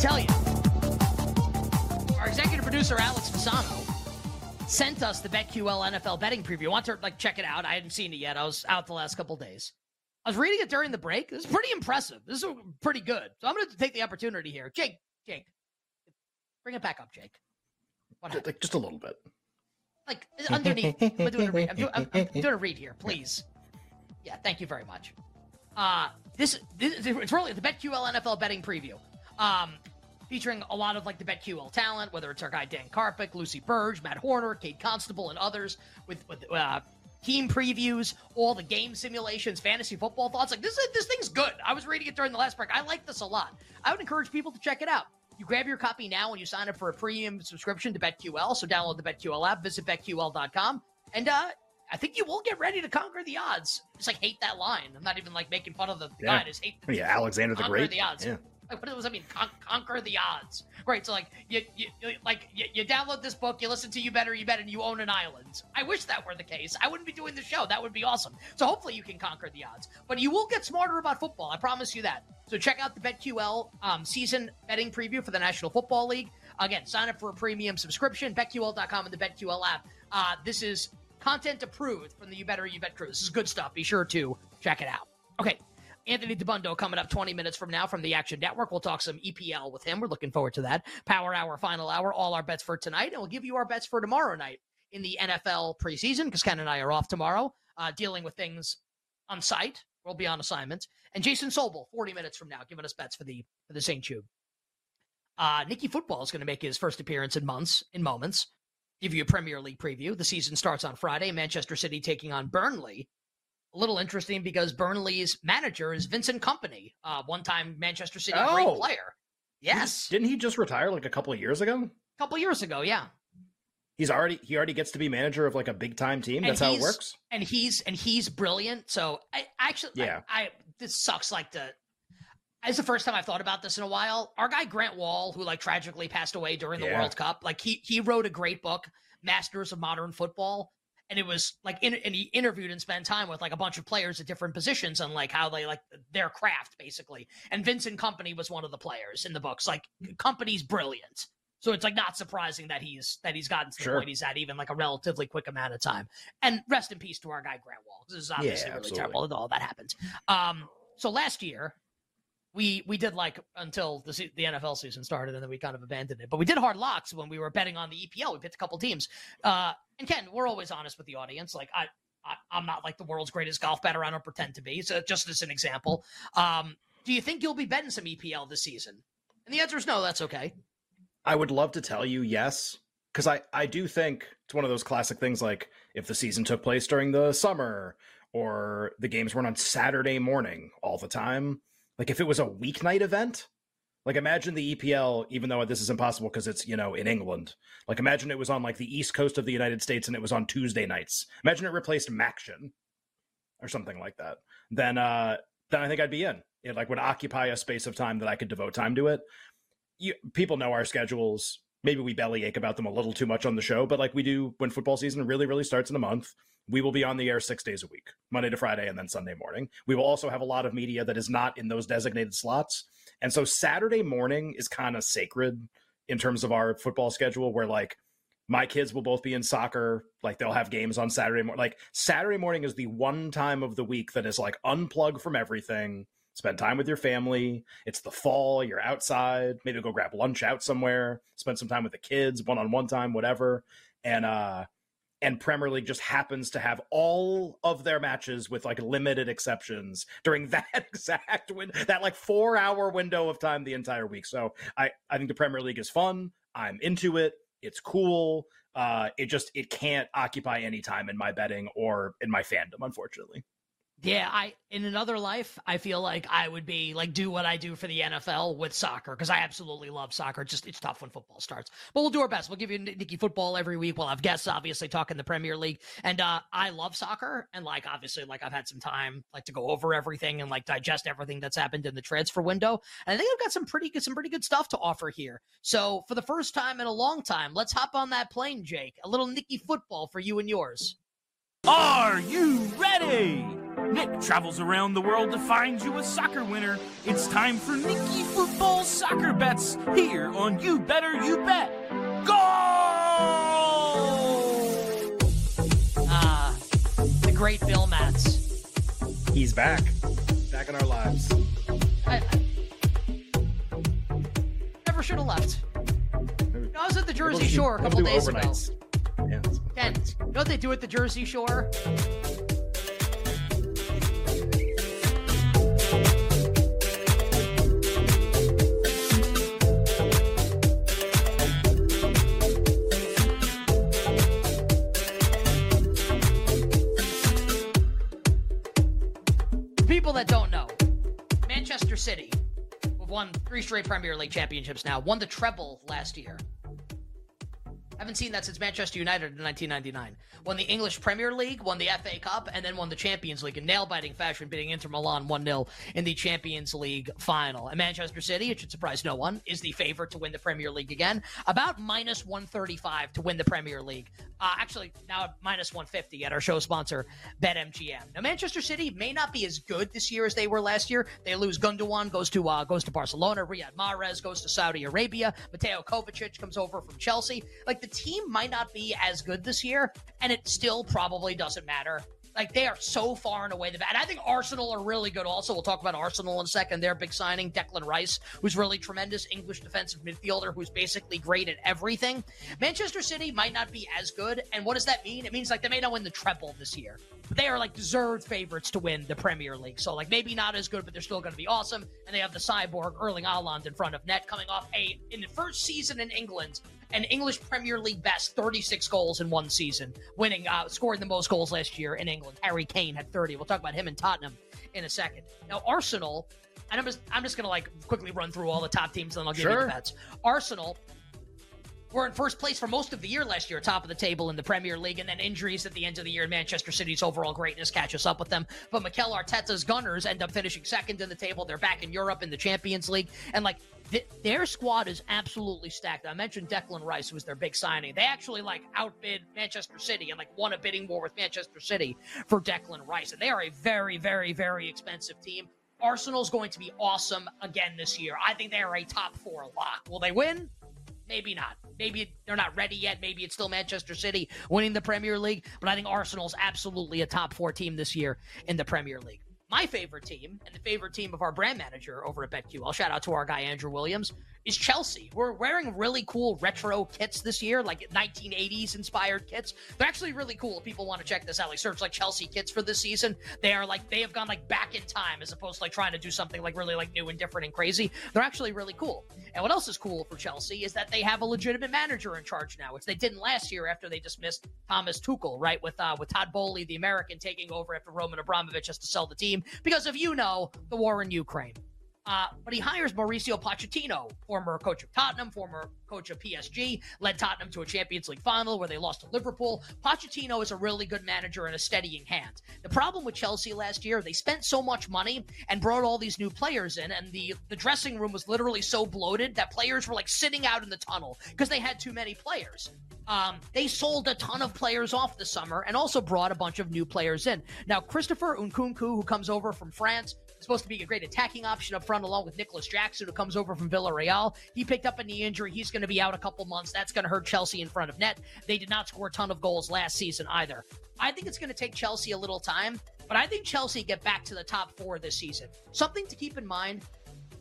Tell you, our executive producer Alex Fasano sent us the BetQL NFL betting preview. I want to like check it out. I hadn't seen it yet. I was out the last couple days. I was reading it during the break. This is pretty impressive. This is pretty good. So I'm going to take the opportunity here. Jake, Jake, bring it back up, Jake. Like just a little bit. Like underneath. I'm doing a read. I'm, doing, I'm, I'm doing a read here, please. Yeah, thank you very much. Uh, this, this it's really the BetQL NFL betting preview. Um, featuring a lot of like the BetQL talent, whether it's our guy Dan Karpuc, Lucy Burdge, Matt Horner, Kate Constable, and others with with uh, team previews, all the game simulations, fantasy football thoughts. Like this, is, this thing's good. I was reading it during the last break. I like this a lot. I would encourage people to check it out. You grab your copy now when you sign up for a premium subscription to BetQL. So download the BetQL app, visit BetQL.com, and uh, I think you will get ready to conquer the odds. Just like hate that line. I'm not even like making fun of the Yeah. guy. I just hate Yeah, Alexander the Great. the odds. Yeah. Like, what does that mean? Con- conquer the odds. Great. So like you, you you- like you, you download this book, you listen to You Better You Bet, and you own an island. I wish that were the case. I wouldn't be doing the show. That would be awesome. So hopefully you can conquer the odds. But you will get smarter about football. I promise you that. So check out the BetQL um, season betting preview for the National Football League. Again, sign up for a premium subscription. BetQL.com and the BetQL app. Uh, this is content approved from the You Better You Bet crew. This is good stuff. Be sure to check it out. Okay. Anthony Dabbundo coming up 20 minutes from now from the Action Network. We'll talk some EPL with him. We're looking forward to that. Power Hour, final hour, all our bets for tonight. And we'll give you our bets for tomorrow night in the NFL preseason because Ken and I are off tomorrow uh, dealing with things on site. We'll be on assignment. And Jason Sobel, 40 minutes from now, giving us bets for the for the St. Jude. Uh, Nicky Football is going to make his first appearance in months, in moments. Give you a Premier League preview. The season starts on Friday. Manchester City taking on Burnley a little interesting because Burnley's manager is Vincent Kompany, uh, one-time Manchester City great Oh. player. Yes, Didn't he just retire like a couple of years ago? a couple years ago, yeah. He's already he already gets to be manager of like a big time team. And That's how it works. And he's and he's brilliant. So I actually, Yeah. I, I this sucks. Like the, it's the first time I've thought about this in a while. Our guy Grant Wahl, who like tragically passed away during the Yeah. World Cup, like he he wrote a great book, Masters of Modern Football. And it was like, in, and he interviewed and spent time with like a bunch of players at different positions and like how they like their craft basically. And Vincent Kompany was one of the players in the books. Like, Kompany's brilliant. So it's like not surprising that he's that he's gotten to the Sure. point he's at even like a relatively quick amount of time. And rest in peace to our guy Grant Wahl. This is obviously Yeah, really terrible that all that happened. Um, so last year we we did like until the the NFL season started, and then we kind of abandoned it. But we did hard locks when we were betting on the EPL. We picked a couple teams. Uh, and Ken, we're always honest with the audience. Like I. I, I'm not like the world's greatest golf bettor. I don't pretend to be. So just as an example, um, do you think you'll be betting some EPL this season? And the answer is no. That's okay. I would love to tell you yes, because I I do think it's one of those classic things like if the season took place during the summer or the games weren't on Saturday morning all the time. Like if it was a weeknight event, like imagine the EPL, even though this is impossible because it's you know in England. Like imagine it was on like the east coast of the United States and it was on Tuesday nights. Imagine it replaced MACtion or something like that. Then uh then I think I'd be in. It like would occupy a space of time that I could devote time to it you, people know our schedules. Maybe we bellyache about them a little too much on the show, but like we do when football season really, really starts in a month, we will be on the air six days a week, Monday to Friday, and then Sunday morning. We will also have a lot of media that is not in those designated slots. And so Saturday morning is kind of sacred in terms of our football schedule, where like my kids will both be in soccer, like they'll have games on Saturday morning. Like Saturday morning is the one time of the week that is like unplug from everything spend time with your family. It's the fall, you're outside, maybe go grab lunch out somewhere, spend some time with the kids, one-on-one time, whatever. And uh and Premier League just happens to have all of their matches with like limited exceptions during that exact win that like 4-hour window of time the entire week. So I I think the Premier League is fun. I'm into it. It's cool. Uh it just it can't occupy any time in my betting or in my fandom unfortunately. Yeah, I in another life, I feel like I would be like do what I do for the NFL with soccer because I absolutely love soccer. Just it's tough when football starts, but we'll do our best. We'll give you Nicky football every week. We'll have guests, obviously, talking the Premier League, and uh, I love soccer. And like obviously, like I've had some time like to go over everything and like digest everything that's happened in the transfer window. And I think I've got some pretty good, some pretty good stuff to offer here. So for the first time in a long time, let's hop on that plane, Jake. A little Nicky football for you and yours. Are you ready? Nick travels around the world to find you a soccer winner. It's time for Nicky Football Soccer Bets here on You Better You Bet. Go! Ah, the great Bill Matz. He's back. Back in our lives. I, I never should have left. I was at the Jersey Shore a couple days ago. Yeah. Ken, you know what they do at the Jersey Shore? City We've won three straight Premier League championships now, won the treble last year. Haven't seen that since Manchester United in 1999. Won the English Premier League, won the FA Cup, and then won the Champions League in nail biting fashion, beating Inter Milan 1 0 in the Champions League final. And Manchester City, it should surprise no one, is the favorite to win the Premier League again. About minus 135 to win the Premier League. Uh, actually, now minus 150 at our show sponsor, BetMGM. Now, Manchester City may not be as good this year as they were last year. They lose Gundogan, goes to uh, goes to Barcelona. Riyad Mahrez goes to Saudi Arabia. Mateo Kovacic comes over from Chelsea. Like the team might not be as good this year, and it still probably doesn't matter. Like they are so far and away the. And I think Arsenal are really good also. We'll talk about Arsenal in a second. Their big signing, Declan Rice, who's really tremendous English defensive midfielder who's basically great at everything. Manchester City might not be as good. And what does that mean? It means like they may not win the treble this year. But they are like deserved favorites to win the Premier League. So like maybe not as good, but they're still going to be awesome. And they have the cyborg Erling Haaland in front of net coming off a in the first season in England an English Premier League best 36 goals in one season, winning, uh, scoring the most goals last year in England. Harry Kane had 30. We'll talk about him in Tottenham in a second. Now, Arsenal, and I'm just, I'm just going to like quickly run through all the top teams and then I'll give Sure. you the bets. Arsenal were in first place for most of the year last year, top of the table in the Premier League, and then injuries at the end of the year, and Manchester City's overall greatness catches up with them. But Mikel Arteta's Gunners end up finishing second in the table. They're back in Europe in the Champions League, and like th- their squad is absolutely stacked. I mentioned Declan Rice, was their big signing. They actually like outbid Manchester City and like won a bidding war with Manchester City for Declan Rice, and they are a very, very, very expensive team. Arsenal's going to be awesome again this year. I think they are a top four lock. Will they win? Maybe not. Maybe they're not ready yet. Maybe it's still Manchester City winning the Premier League. But I think Arsenal's absolutely a top four team this year in the Premier League. My favorite team and the favorite team of our brand manager over at BetQ, I'll shout out to our guy Andrew Williams, is Chelsea. We're wearing really cool retro kits this year, like 1980s inspired kits. They're actually really cool. If people want to check this out, like search like Chelsea kits for this season. They are like they have gone like back in time as opposed to like trying to do something like really like new and different and crazy. They're actually really cool. And what else is cool for Chelsea is that they have a legitimate manager in charge now, which they didn't last year after they dismissed Thomas Tuchel, right? With uh, with Todd Boehly, the American, taking over after Roman Abramovich has to sell the team because of you know the war in Ukraine. Uh, but he hires Mauricio Pochettino, former coach of Tottenham, former coach of PSG, led Tottenham to a Champions League final where they lost to Liverpool. Pochettino is a really good manager and a steadying hand. The problem with Chelsea last year, they spent so much money and brought all these new players in, and the, the dressing room was literally so bloated that players were like sitting out in the tunnel because they had too many players. Um, they sold a ton of players off this summer and also brought a bunch of new players in. Now, Christopher Nkunku, who comes over from France, supposed to be a great attacking option up front, along with Nicolas Jackson, who comes over from Villarreal. He picked up a knee injury. He's going to be out a couple months. That's going to hurt Chelsea in front of net. They did not score a ton of goals last season either. I think it's going to take Chelsea a little time, but I think Chelsea get back to the top four this season. Something to keep in mind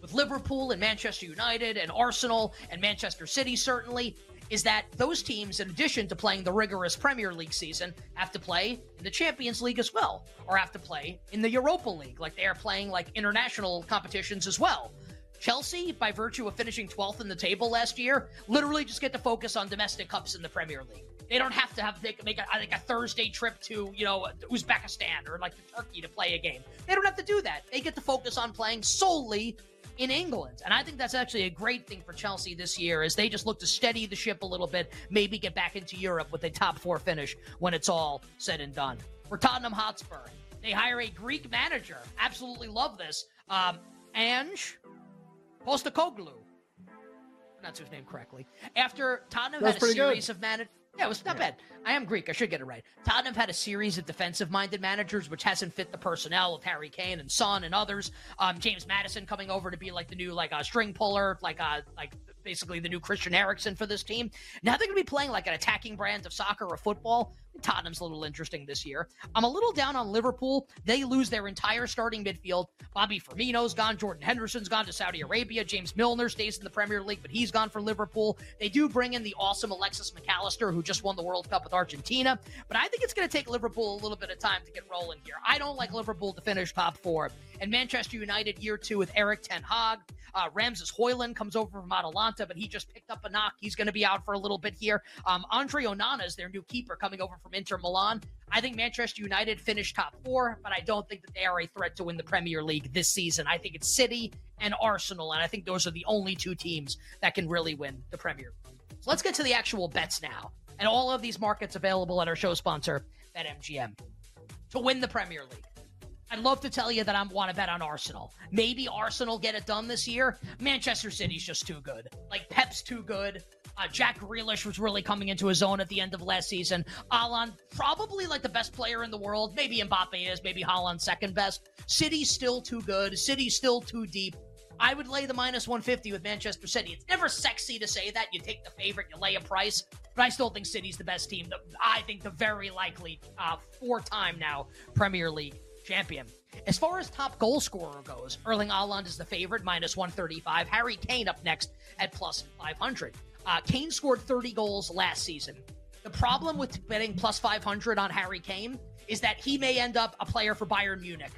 with Liverpool and Manchester United and Arsenal and Manchester City, certainly, is that those teams, in addition to playing the rigorous Premier League season, have to play in the Champions League as well, or have to play in the Europa League. Like they are playing like international competitions as well. Chelsea, by virtue of finishing 12th in the table last year, literally just get to focus on domestic cups in the Premier League. They don't have to have make, make a, think a Thursday trip to you know Uzbekistan or like to Turkey to play a game. They don't have to do that. They get to focus on playing solely in England. And I think that's actually a great thing for Chelsea this year as they just look to steady the ship a little bit, maybe get back into Europe with a top four finish when it's all said and done. For Tottenham Hotspur, they hire a Greek manager. Absolutely love this. Um, Ange Postecoglou. Pronounce his name correctly. After Tottenham That's had a series good. of managers. Yeah, it was not bad. I am Greek. I should get it right. Tottenham had a series of defensive-minded managers, which hasn't fit the personnel of Harry Kane and Son and others. Um, James Maddison coming over to be like the new like a string puller, like uh like basically the new Christian Eriksen for this team. Now they're going to be playing like an attacking brand of soccer or football. Tottenham's a little interesting this year. I'm a little down on Liverpool. They lose their entire starting midfield. Bobby Firmino's gone. Jordan Henderson's gone to Saudi Arabia. James Milner stays in the Premier League, but he's gone for Liverpool. They do bring in the awesome Alexis Mac Allister, who just won the World Cup with Argentina. But I think it's going to take Liverpool a little bit of time to get rolling here. I don't like Liverpool to finish top four. And Manchester United year two with Erik Ten Hag. Uh, Rasmus Hojlund comes over from Atalanta, but he just picked up a knock. He's going to be out for a little bit here. Um, Andre Onana is their new keeper coming over from Inter Milan. I think Manchester United finished top four, but I don't think that they are a threat to win the Premier League this season. I think it's City and Arsenal, and I think those are the only two teams that can really win the Premier League. So let's get to the actual bets now. And all of these markets available at our show sponsor, BetMGM, to win the Premier League. I'd love to tell you that I want to bet on Arsenal. Maybe Arsenal get it done this year. Manchester City's just too good. Like Pep's too good. Uh, Jack Grealish was really coming into his own at the end of last season. Haaland, probably like the best player in the world. Maybe Mbappe is. Maybe Haaland second best. City's still too good. City's still too deep. I would lay the minus 150 with Manchester City. It's never sexy to say that. You take the favorite, you lay a price, but I still think City's the best team. The, I think the very likely uh, four time now Premier League champion. As far as top goal scorer goes, Erling Haaland is the favorite, minus 135. Harry Kane up next at plus 500. Uh, Kane scored 30 goals last season. The problem with betting plus 500 on Harry Kane is that he may end up a player for Bayern Munich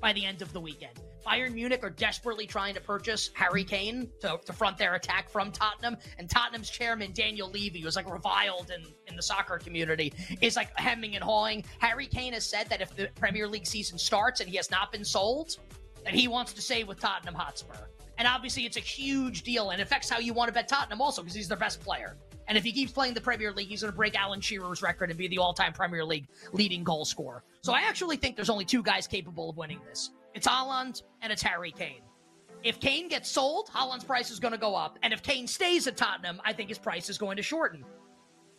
by the end of the weekend. Bayern Munich are desperately trying to purchase Harry Kane to, to front their attack from Tottenham. And Tottenham's chairman, Daniel Levy, who's like reviled in, in the soccer community, is like hemming and hawing. Harry Kane has said that if the Premier League season starts and he has not been sold, that he wants to stay with Tottenham Hotspur. And obviously, it's a huge deal and affects how you want to bet Tottenham also because he's their best player. And if he keeps playing the Premier League, he's going to break Alan Shearer's record and be the all time Premier League leading goal scorer. So I actually think there's only two guys capable of winning this it's Haaland and it's Harry Kane. If Kane gets sold, Haaland's price is going to go up. And if Kane stays at Tottenham, I think his price is going to shorten.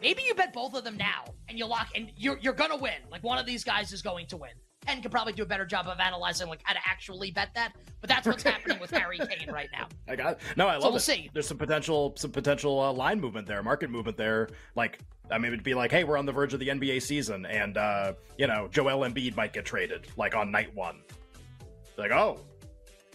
Maybe you bet both of them now and you lock and you're, you're going to win. Like one of these guys is going to win. Ken could probably do a better job of analyzing like how to actually bet that, but that's what's happening with Harry Kane right now. I got no. I love so we'll it. see. There's some potential, some potential uh, line movement there, market movement there. Like, I mean, it'd be like, hey, we're on the verge of the NBA season, and uh, you know, Joel Embiid might get traded, like on night one. Like, oh,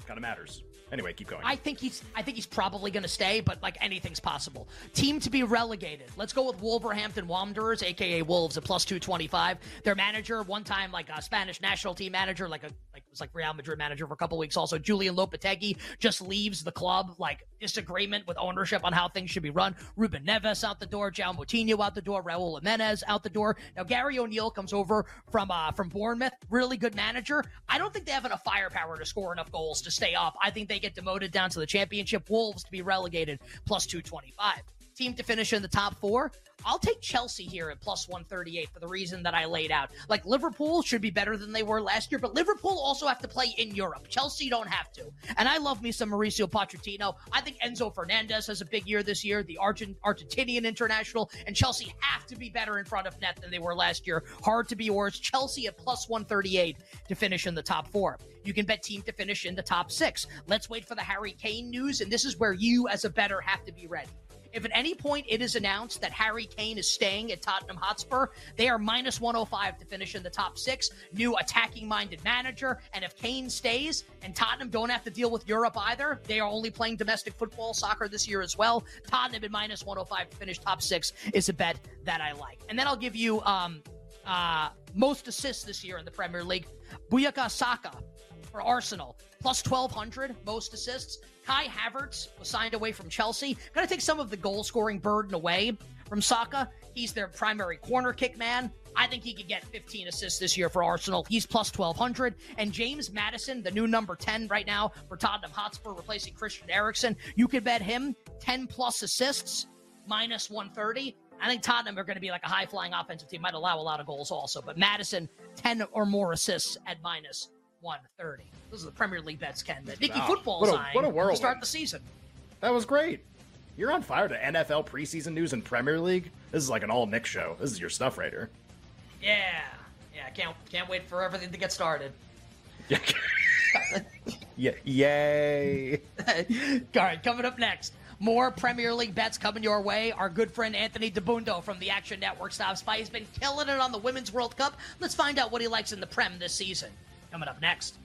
kind of matters. Anyway, keep going. I think he's I think he's probably going to stay, but like anything's possible. Team to be relegated. Let's go with Wolverhampton Wanderers, aka Wolves, at plus two twenty five. Their manager, one time like a Spanish national team manager, like a like was like Real Madrid manager for a couple weeks. Also, Julen Lopetegui just leaves the club, like disagreement with ownership on how things should be run. Ruben Neves out the door, João Moutinho out the door, Raul Jimenez out the door. Now Gary O'Neill comes over from uh from Bournemouth, really good manager. I don't think they have enough firepower to score enough goals to stay up. I think they get demoted down to the championship. Wolves to be relegated plus 225. Team to finish in the top four. I'll take Chelsea here at plus 138 for the reason that I laid out. Like Liverpool should be better than they were last year, but Liverpool also have to play in Europe. Chelsea don't have to. And I love me some Mauricio Pochettino. I think Enzo Fernandez has a big year this year, the Argent- Argentinian international, and Chelsea have to be better in front of net than they were last year. Hard to be worse. Chelsea at plus 138 to finish in the top four. You can bet team to finish in the top six. Let's wait for the Harry Kane news, and this is where you, as a bettor, have to be ready. If at any point it is announced that Harry Kane is staying at Tottenham Hotspur, they are minus 105 to finish in the top six. New attacking minded manager. And if Kane stays and Tottenham don't have to deal with Europe either, they are only playing domestic football, soccer this year as well. Tottenham at minus 105 to finish top six is a bet that I like. And then I'll give you um, uh, most assists this year in the Premier League. Bukayo Saka for Arsenal, plus 1,200, most assists. Kai Havertz was signed away from Chelsea. Going to take some of the goal scoring burden away from Saka. He's their primary corner kick man. I think he could get 15 assists this year for Arsenal. He's plus 1,200. And James Maddison, the new number 10 right now for Tottenham Hotspur, replacing Christian Eriksen, you could bet him 10 plus assists, minus 130. I think Tottenham are going to be like a high flying offensive team. Might allow a lot of goals also, but Maddison, 10 or more assists at minus 130. Those are the Premier League bets, Ken. That Nicky Wow. Football's What a- what a to start the season. That was great. You're on fire to NFL preseason news and Premier League. This is like an all Nick show. This is your stuff right here. Yeah. Yeah, can't can't wait for everything to get started. Yeah. yeah. Yay. All right, coming up next, more Premier League bets coming your way. Our good friend Anthony Dabbundo from the Action Network stops by. He's been killing it on the Women's World Cup. Let's find out what he likes in the Prem this season. Coming up next.